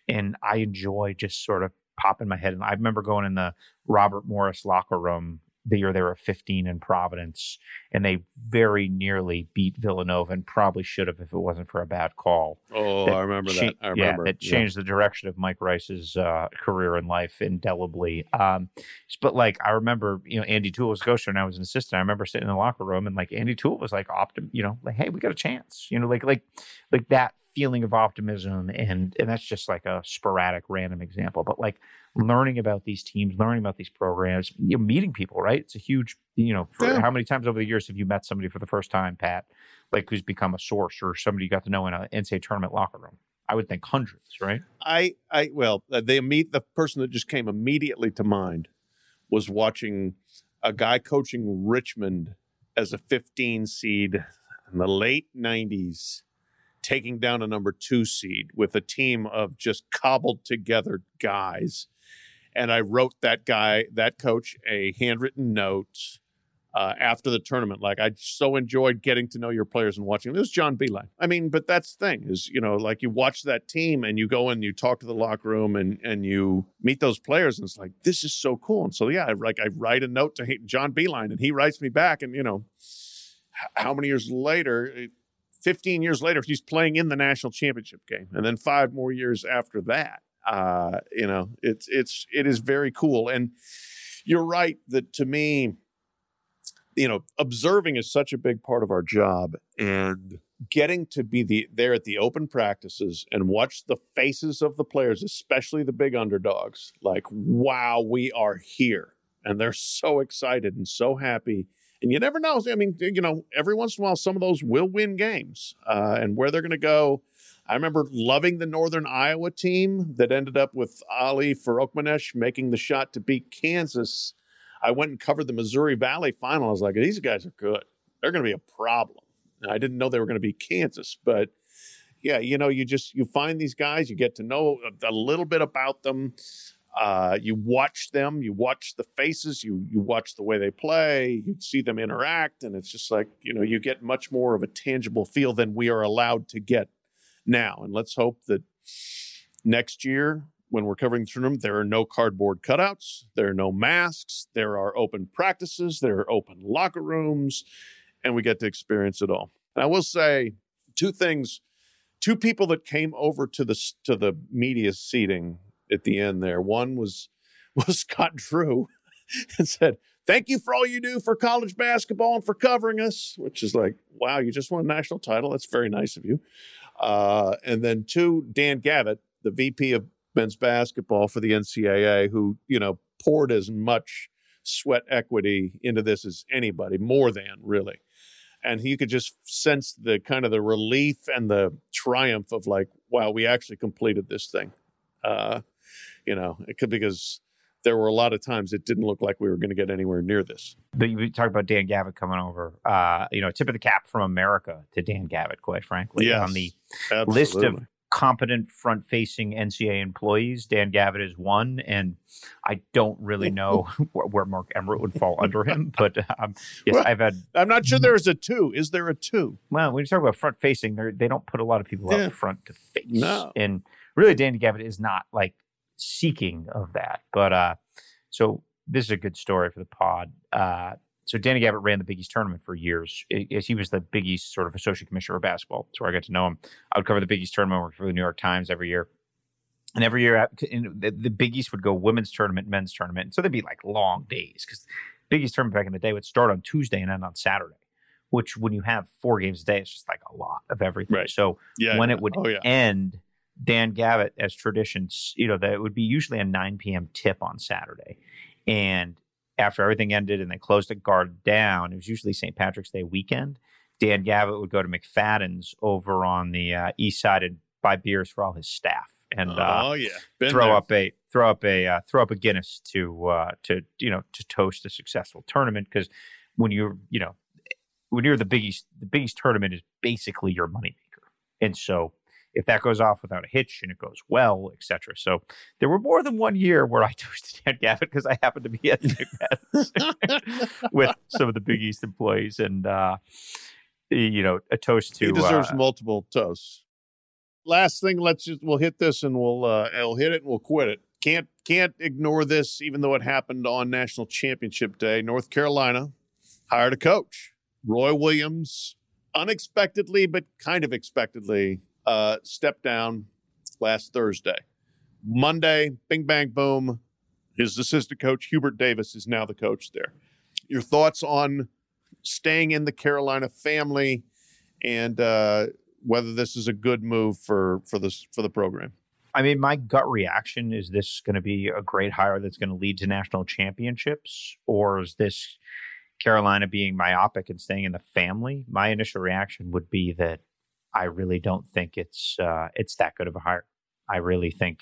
and I enjoy just sort of popping my head. And I remember going in the Robert Morris locker room the year they were 15 in Providence, and they very nearly beat Villanova and probably should have if it wasn't for a bad call. Oh, that I remember cha- that. I remember. Yeah, that changed yeah. the direction of Mike Rice's uh, career in life indelibly. Um, but like I remember, you know, Andy Toole was coach and I was an assistant. I remember sitting in the locker room and like Andy Toole was like optim, you know, like hey, we got a chance, you know, like like like that feeling of optimism and and that's just like a sporadic random example but like learning about these teams learning about these programs you know, meeting people right? It's a huge you know yeah. how many times over the years have you met somebody for the first time pat like who's become a source or somebody you got to know in an ncaa tournament locker room? I would think hundreds right? I i well uh, they meet the person that just came immediately to mind was watching a guy coaching richmond as a 15 seed in the late 90s taking down a number two seed with a team of just cobbled together guys. And I wrote that guy, that coach, a handwritten note uh, after the tournament. Like I so enjoyed getting to know your players and watching. It was John Beilein. I mean, but that's the thing is, you know, like you watch that team and you go and you talk to the locker room and and you meet those players and it's like this is so cool. And so yeah, I, like I write a note to John Beilein and he writes me back and you know how many years later 15 years later, he's playing in the national championship game, and then five more years after that. Uh, you know, it's it's it is very cool, and you're right that to me, you know, observing is such a big part of our job, and getting to be the there at the open practices and watch the faces of the players, especially the big underdogs, like wow, we are here, and they're so excited and so happy And you never know. I mean, you know, every once in a while, some of those will win games. Uh, and where they're going to go, I remember loving the Northern Iowa team that ended up with Ali Farokhmanesh making the shot to beat Kansas. I went and covered the Missouri Valley final. I was like, these guys are good. They're going to be a problem. And I didn't know they were going to be Kansas, but yeah, you know, you just you find these guys, you get to know a, a little bit about them. Uh, you watch them, you watch the faces, you you watch the way they play, you see them interact, and it's just like you know you get much more of a tangible feel than we are allowed to get now. And let's hope that next year, when we're covering the tournament, there are no cardboard cutouts, there are no masks, there are open practices, there are open locker rooms, and we get to experience it all. And I will say two things two people that came over to the to the media seating at the end there. One was was Scott Drew and said, "Thank you for all you do for college basketball and for covering us." Which is like, wow, you just won a national title. That's very nice of you. Uh, and then two, Dan Gavitt, the VP of men's basketball for the NCAA, who you know poured as much sweat equity into this as anybody, more than really and he could just sense the kind of the relief and the triumph of like, wow, we actually completed this thing. Uh, you know, it could because there were a lot of times it didn't look like we were going to get anywhere near this. But you talk about Dan Gavitt coming over. Uh, you know, tip of the cap from America to Dan Gavitt, quite frankly, yes, on the absolutely. list of competent front facing NCAA employees. Dan Gavitt is one, and I don't really know where, where Mark Emmert would fall under him. But um, yes, Well, I've had. I'm not sure there's a two. Is there a two? Well, when you talk about front facing, they they don't put a lot of people Yeah. out front to face. No. and really, Dan Gavitt is not like seeking of that. But uh, so this is a good story for the pod. Uh, so Danny Gavitt ran the Big East tournament for years. I- He was the Big East sort of associate commissioner of basketball. That's where I got to know him. I would cover the Big East tournament, work for the New York Times every year. And every year, uh, the, the Big East would go women's tournament, men's tournament. So they'd be like long days because Big East tournament back in the day would start on Tuesday and end on Saturday, which when you have four games a day, it's just like a lot of everything. Right. So Yeah. when yeah. it would Oh yeah. end, Dan Gavitt, as traditions, you know, that it would be usually a 9 p.m. tip on Saturday. And after everything ended and they closed the Garden down, it was usually St. Patrick's Day weekend. Dan Gavitt would go to McFadden's over on the uh, east side and buy beers for all his staff and uh, oh yeah. Been throw there. up a throw up a uh, throw up a Guinness to uh, to you know to toast a successful tournament because when you're you know when you're the biggest the biggest tournament is basically your moneymaker and so if that goes off without a hitch and it goes well etc so there were more than one year where I toasted Dan Gavitt because I happened to be at the McFadden's with some of the Big East employees and uh, you know a toast to he deserves uh, multiple toasts. Last thing, let's just we'll hit this and we'll uh, we'll hit it and we'll quit it. Can't can't ignore this, even though it happened on National Championship Day. North Carolina hired a coach, Roy Williams, unexpectedly but kind of expectedly, uh, stepped down last Thursday. Monday, bing bang boom, his assistant coach Hubert Davis is now the coach there. Your thoughts on staying in the Carolina family and uh, whether this is a good move for for this for the program. I mean, my gut reaction is this going to be a great hire that's going to lead to national championships, or is this Carolina being myopic and staying in the family? My initial reaction would be that I really don't think it's uh, it's that good of a hire. I really think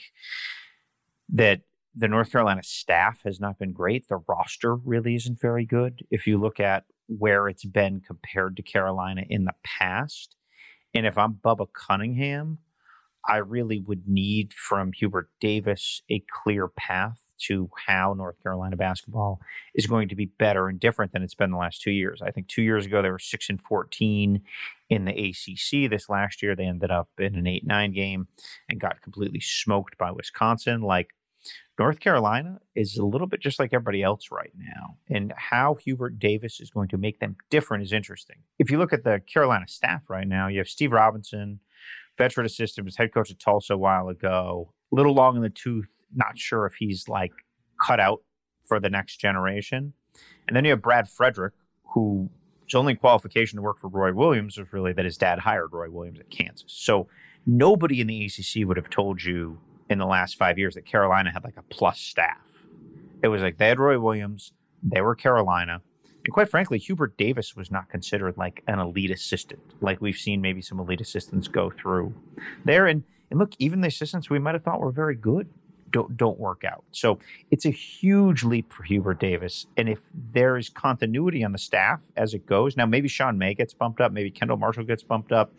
that the North Carolina staff has not been great. The roster really isn't very good. If you look at where it's been compared to Carolina in the past, and if I'm Bubba Cunningham, I really would need from Hubert Davis a clear path to how North Carolina basketball is going to be better and different than it's been the last two years. I think two years ago they were six and fourteen in the ACC. This last year they ended up in an eight nine game and got completely smoked by Wisconsin. Like North Carolina is a little bit just like everybody else right now. And how Hubert Davis is going to make them different is interesting. If you look at the Carolina staff right now, you have Steve Robinson, veteran assistant, was head coach at Tulsa a while ago, a little long in the tooth, not sure if he's like cut out for the next generation. And then you have Brad Frederick, who his only qualification to work for Roy Williams was really that his dad hired Roy Williams at Kansas. So nobody in the ACC would have told you in the last five years that Carolina had like a plus staff. It was like they had Roy Williams, they were Carolina, And quite frankly, Hubert Davis was not considered like an elite assistant, like we've seen maybe some elite assistants go through there. And and look, even the assistants we might have thought were very good don't don't work out. So it's a huge leap for Hubert Davis. And if there is continuity on the staff as it goes, now maybe Sean May gets bumped up, maybe Kendall Marshall gets bumped up,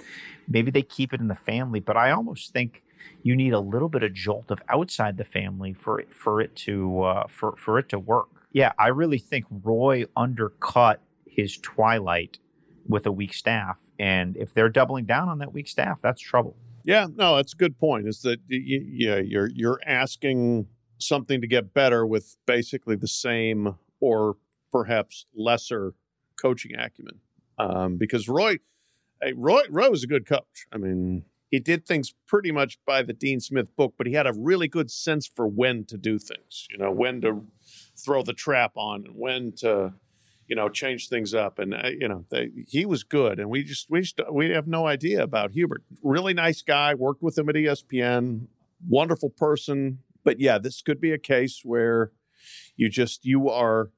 maybe they keep it in the family. But I almost think you need a little bit of jolt of outside the family for it, for it to uh, for for it to work. Yeah, I really think Roy undercut his twilight with a weak staff, and if they're doubling down on that weak staff, that's trouble. Yeah, no, that's a good point. Is that yeah, you're you're asking something to get better with basically the same or perhaps lesser coaching acumen. Um, because Roy, Roy, Roy was a good coach. I mean, he did things pretty much by the Dean Smith book, but he had a really good sense for when to do things. You know, when to throw the trap on and when to you know, change things up. And uh, you know, they, he was good, and we just we just, we have no idea about Hubert. Really nice guy. Worked with him at ESPN. Wonderful person. But yeah, this could be a case where you just you are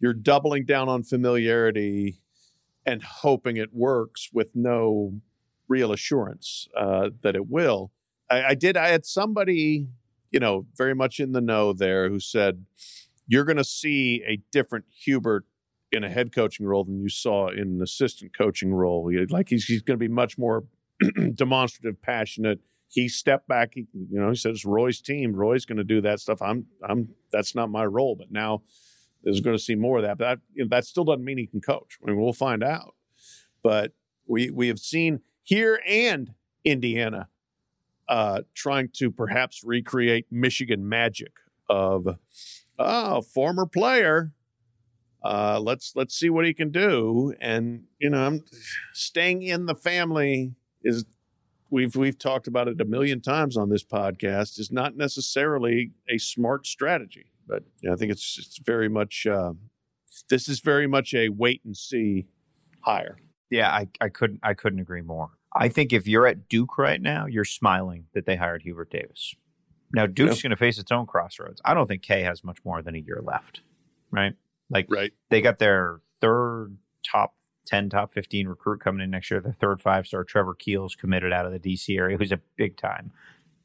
you're doubling down on familiarity and hoping it works with no real assurance uh, that it will. I, I did. I had somebody, you know, very much in the know there who said, "You're going to see a different Hubert in a head coaching role than you saw in an assistant coaching role. Like he's he's going to be much more demonstrative, passionate. He stepped back. He, you know, he said it's Roy's team. Roy's going to do that stuff. I'm I'm that's not my role. But now there's going to see more of that. But that, you know, that still doesn't mean he can coach. I mean, we'll find out. But we we have seen here and Indiana uh, trying to perhaps recreate Michigan magic of oh former player uh, let's let's see what he can do. And you know, I'm staying in the family is we've we've talked about it a million times on this podcast is not necessarily a smart strategy. But I think it's it's very much uh, this is very much a wait and see hire. Yeah, I, I couldn't I couldn't agree more. I think if you're at Duke right now, you're smiling that they hired Hubert Davis. Now Duke's yep. going to face its own crossroads. I don't think K has much more than a year left, right? Like right. they got their third top 10, top 15 recruit coming in next year. The third five star Trevor Keels committed out of the DC area, who's a big time,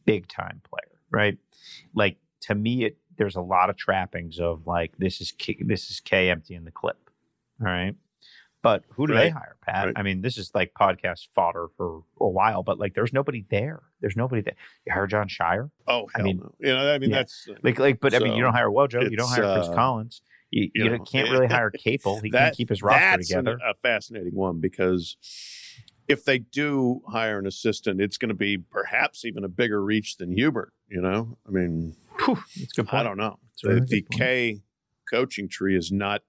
big time player, right? Like to me, it there's a lot of trappings of like this is K, this is K empty in the clip, all right. But who do right. they hire, Pat? Right. I mean, this is like podcast fodder for a while, but like, there's nobody there. There's nobody there. You hire Jon Scheyer? Oh, I mean, no. you know, I mean, yeah. that's like, like, but so I mean, you don't hire Wojo, you don't hire Chris uh, Collins. You, you, know, can't really hire Capel. He that, can't keep his roster together. An, a fascinating one because if they do hire an assistant, it's going to be perhaps even a bigger reach than Hubert. You know, I mean, Whew, good point. I don't know. The, the K coaching tree is not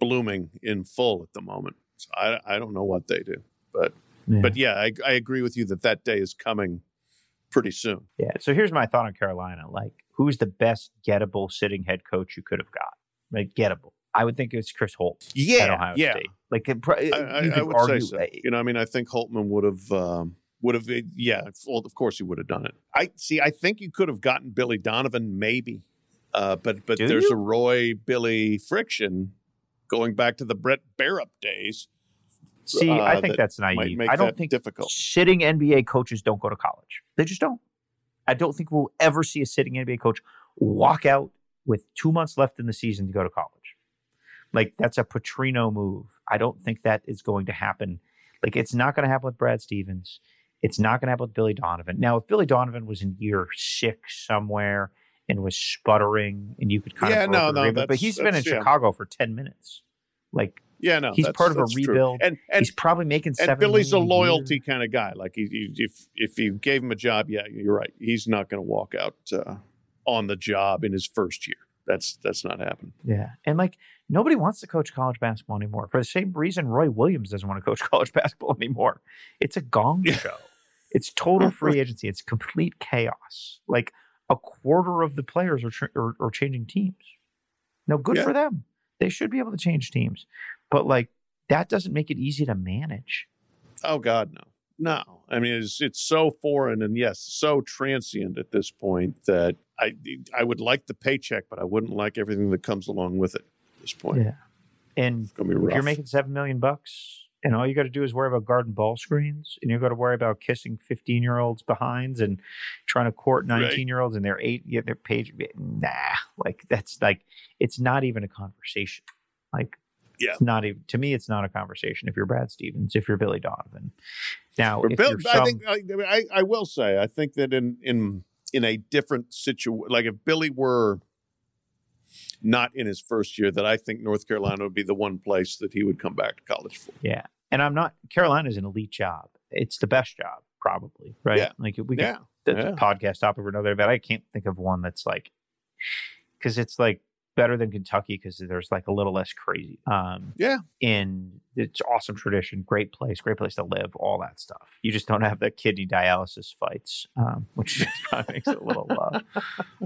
blooming in full at the moment. So I, I don't know what they do, but yeah. but yeah, I, I agree with you that that day is coming pretty soon. Yeah. So here's my thought on Carolina. Like, who's the best gettable sitting head coach you could have got? Like gettable. I would think it's Chris Holtmann. Yeah, yeah. State. Like I, I, I would argue, say so. You know, I mean, I think Holtmann would have um, would have. Yeah, well, of course he would have done it. I see. I think you could have gotten Billy Donovan, maybe, uh, but but Do there's you? a Roy Billy friction going back to the brett Barrett days. See, uh, I think that that's naive. I don't think difficult. Sitting NBA coaches don't go to college. They just don't. I don't think we'll ever see a sitting NBA coach walk out with two months left in the season to go to college. Like that's a Petrino move. I don't think that is going to happen. Like it's not going to happen with Brad Stevens. It's not going to happen with Billy Donovan. Now, if Billy Donovan was in year six somewhere and was sputtering, and you could kind yeah, of no, no, but he's been in yeah. Chicago for ten minutes. Like yeah, no, he's part of a rebuild, and, and, he's probably making. And Billy's a loyalty kind of guy. Like he, he, if if you gave him a job, yeah, you're right. He's not going to walk out uh, on the job in his first year that's that's not happening. Yeah, and like nobody wants to coach college basketball anymore for the same reason Roy Williams doesn't want to coach college basketball anymore. It's a gong show. it's total free agency. It's complete chaos. Like a quarter of the players are tra- are, are, changing teams. No, good yeah. for them. They should be able to change teams, but like that doesn't make it easy to manage. Oh God, no. No, I mean it's it's so foreign and yes, so transient at this point that I I would like the paycheck, but I wouldn't like everything that comes along with it at this point. Yeah, And It's gonna be if you're making seven million bucks, and all you got to do is worry about garden ball screens, and you've got to worry about kissing 15 year olds behinds and trying to court 19 year olds, and they're eight, yeah, they're page, nah, like that's like it's not even a conversation. Like, Yeah. it's not even to me. It's not a conversation. If you're Brad Stevens, if you're Billy Donovan, now if Bill, you're I think I, I, I will say I think that in in in a different situation, like if Billy were not in his first year, that I think North Carolina would be the one place that he would come back to college for. Yeah. And I'm not Carolina's an elite job. It's the best job, probably. Right. Yeah. Like we Yeah, the yeah. podcast topic or another, but I can't think of one that's like because it's like better than Kentucky because there's like a little less crazy. Um Yeah. in it's awesome tradition, great place, great place to live, all that stuff. You just don't have the kidney dialysis fights, um, which makes it a little uh,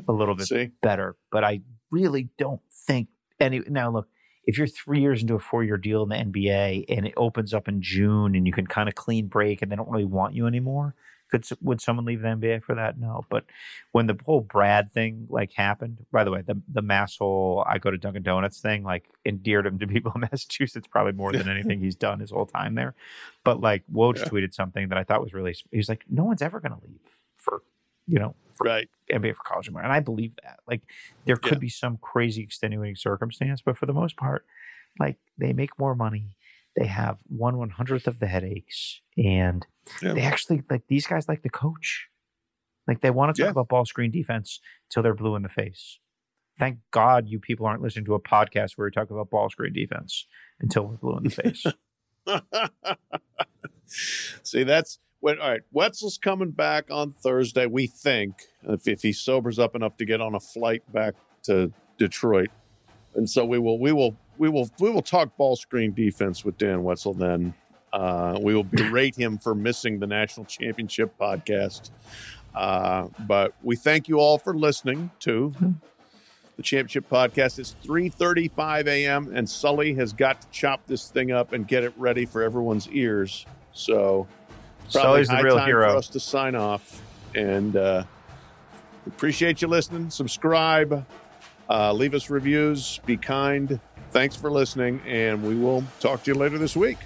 a little bit See, better. But I really don't think any now look, if you're three years into a four year deal in the NBA and it opens up in June and you can kind of clean break and they don't really want you anymore, could would someone leave the NBA for that? No. But when the whole Brad thing like happened, by the way, the the mass I go to Dunkin' Donuts thing like endeared him to people in Massachusetts probably more than anything he's done his whole time there. But like Woj Yeah. tweeted something that I thought was really he was like, no one's ever gonna leave for you know right? NBA for college anymore. And I believe that. Like there could Yeah. be some crazy extenuating circumstance, but for the most part, like they make more money. They have one one hundredth of the headaches, and Yeah. they actually like these guys like the coach. Like they want to talk Yeah. about ball screen defense till they're blue in the face. Thank God you people aren't listening to a podcast where we talk about ball screen defense until we're blue in the face. See, that's when. All right, Wetzel's coming back on Thursday. We think if, if he sobers up enough to get on a flight back to Detroit, and so we will, we will, we will, we will talk ball screen defense with Dan Wetzel. Then uh, we will berate him for missing the national championship podcast. Uh, but we thank you all for listening to the championship podcast. It's 3:35 a.m. and Sully has got to chop this thing up and get it ready for everyone's ears. So probably Sully's the real time hero. for us to sign off. And uh, appreciate you listening. Subscribe, uh, leave us reviews, be kind. Thanks for listening, and we will talk to you later this week.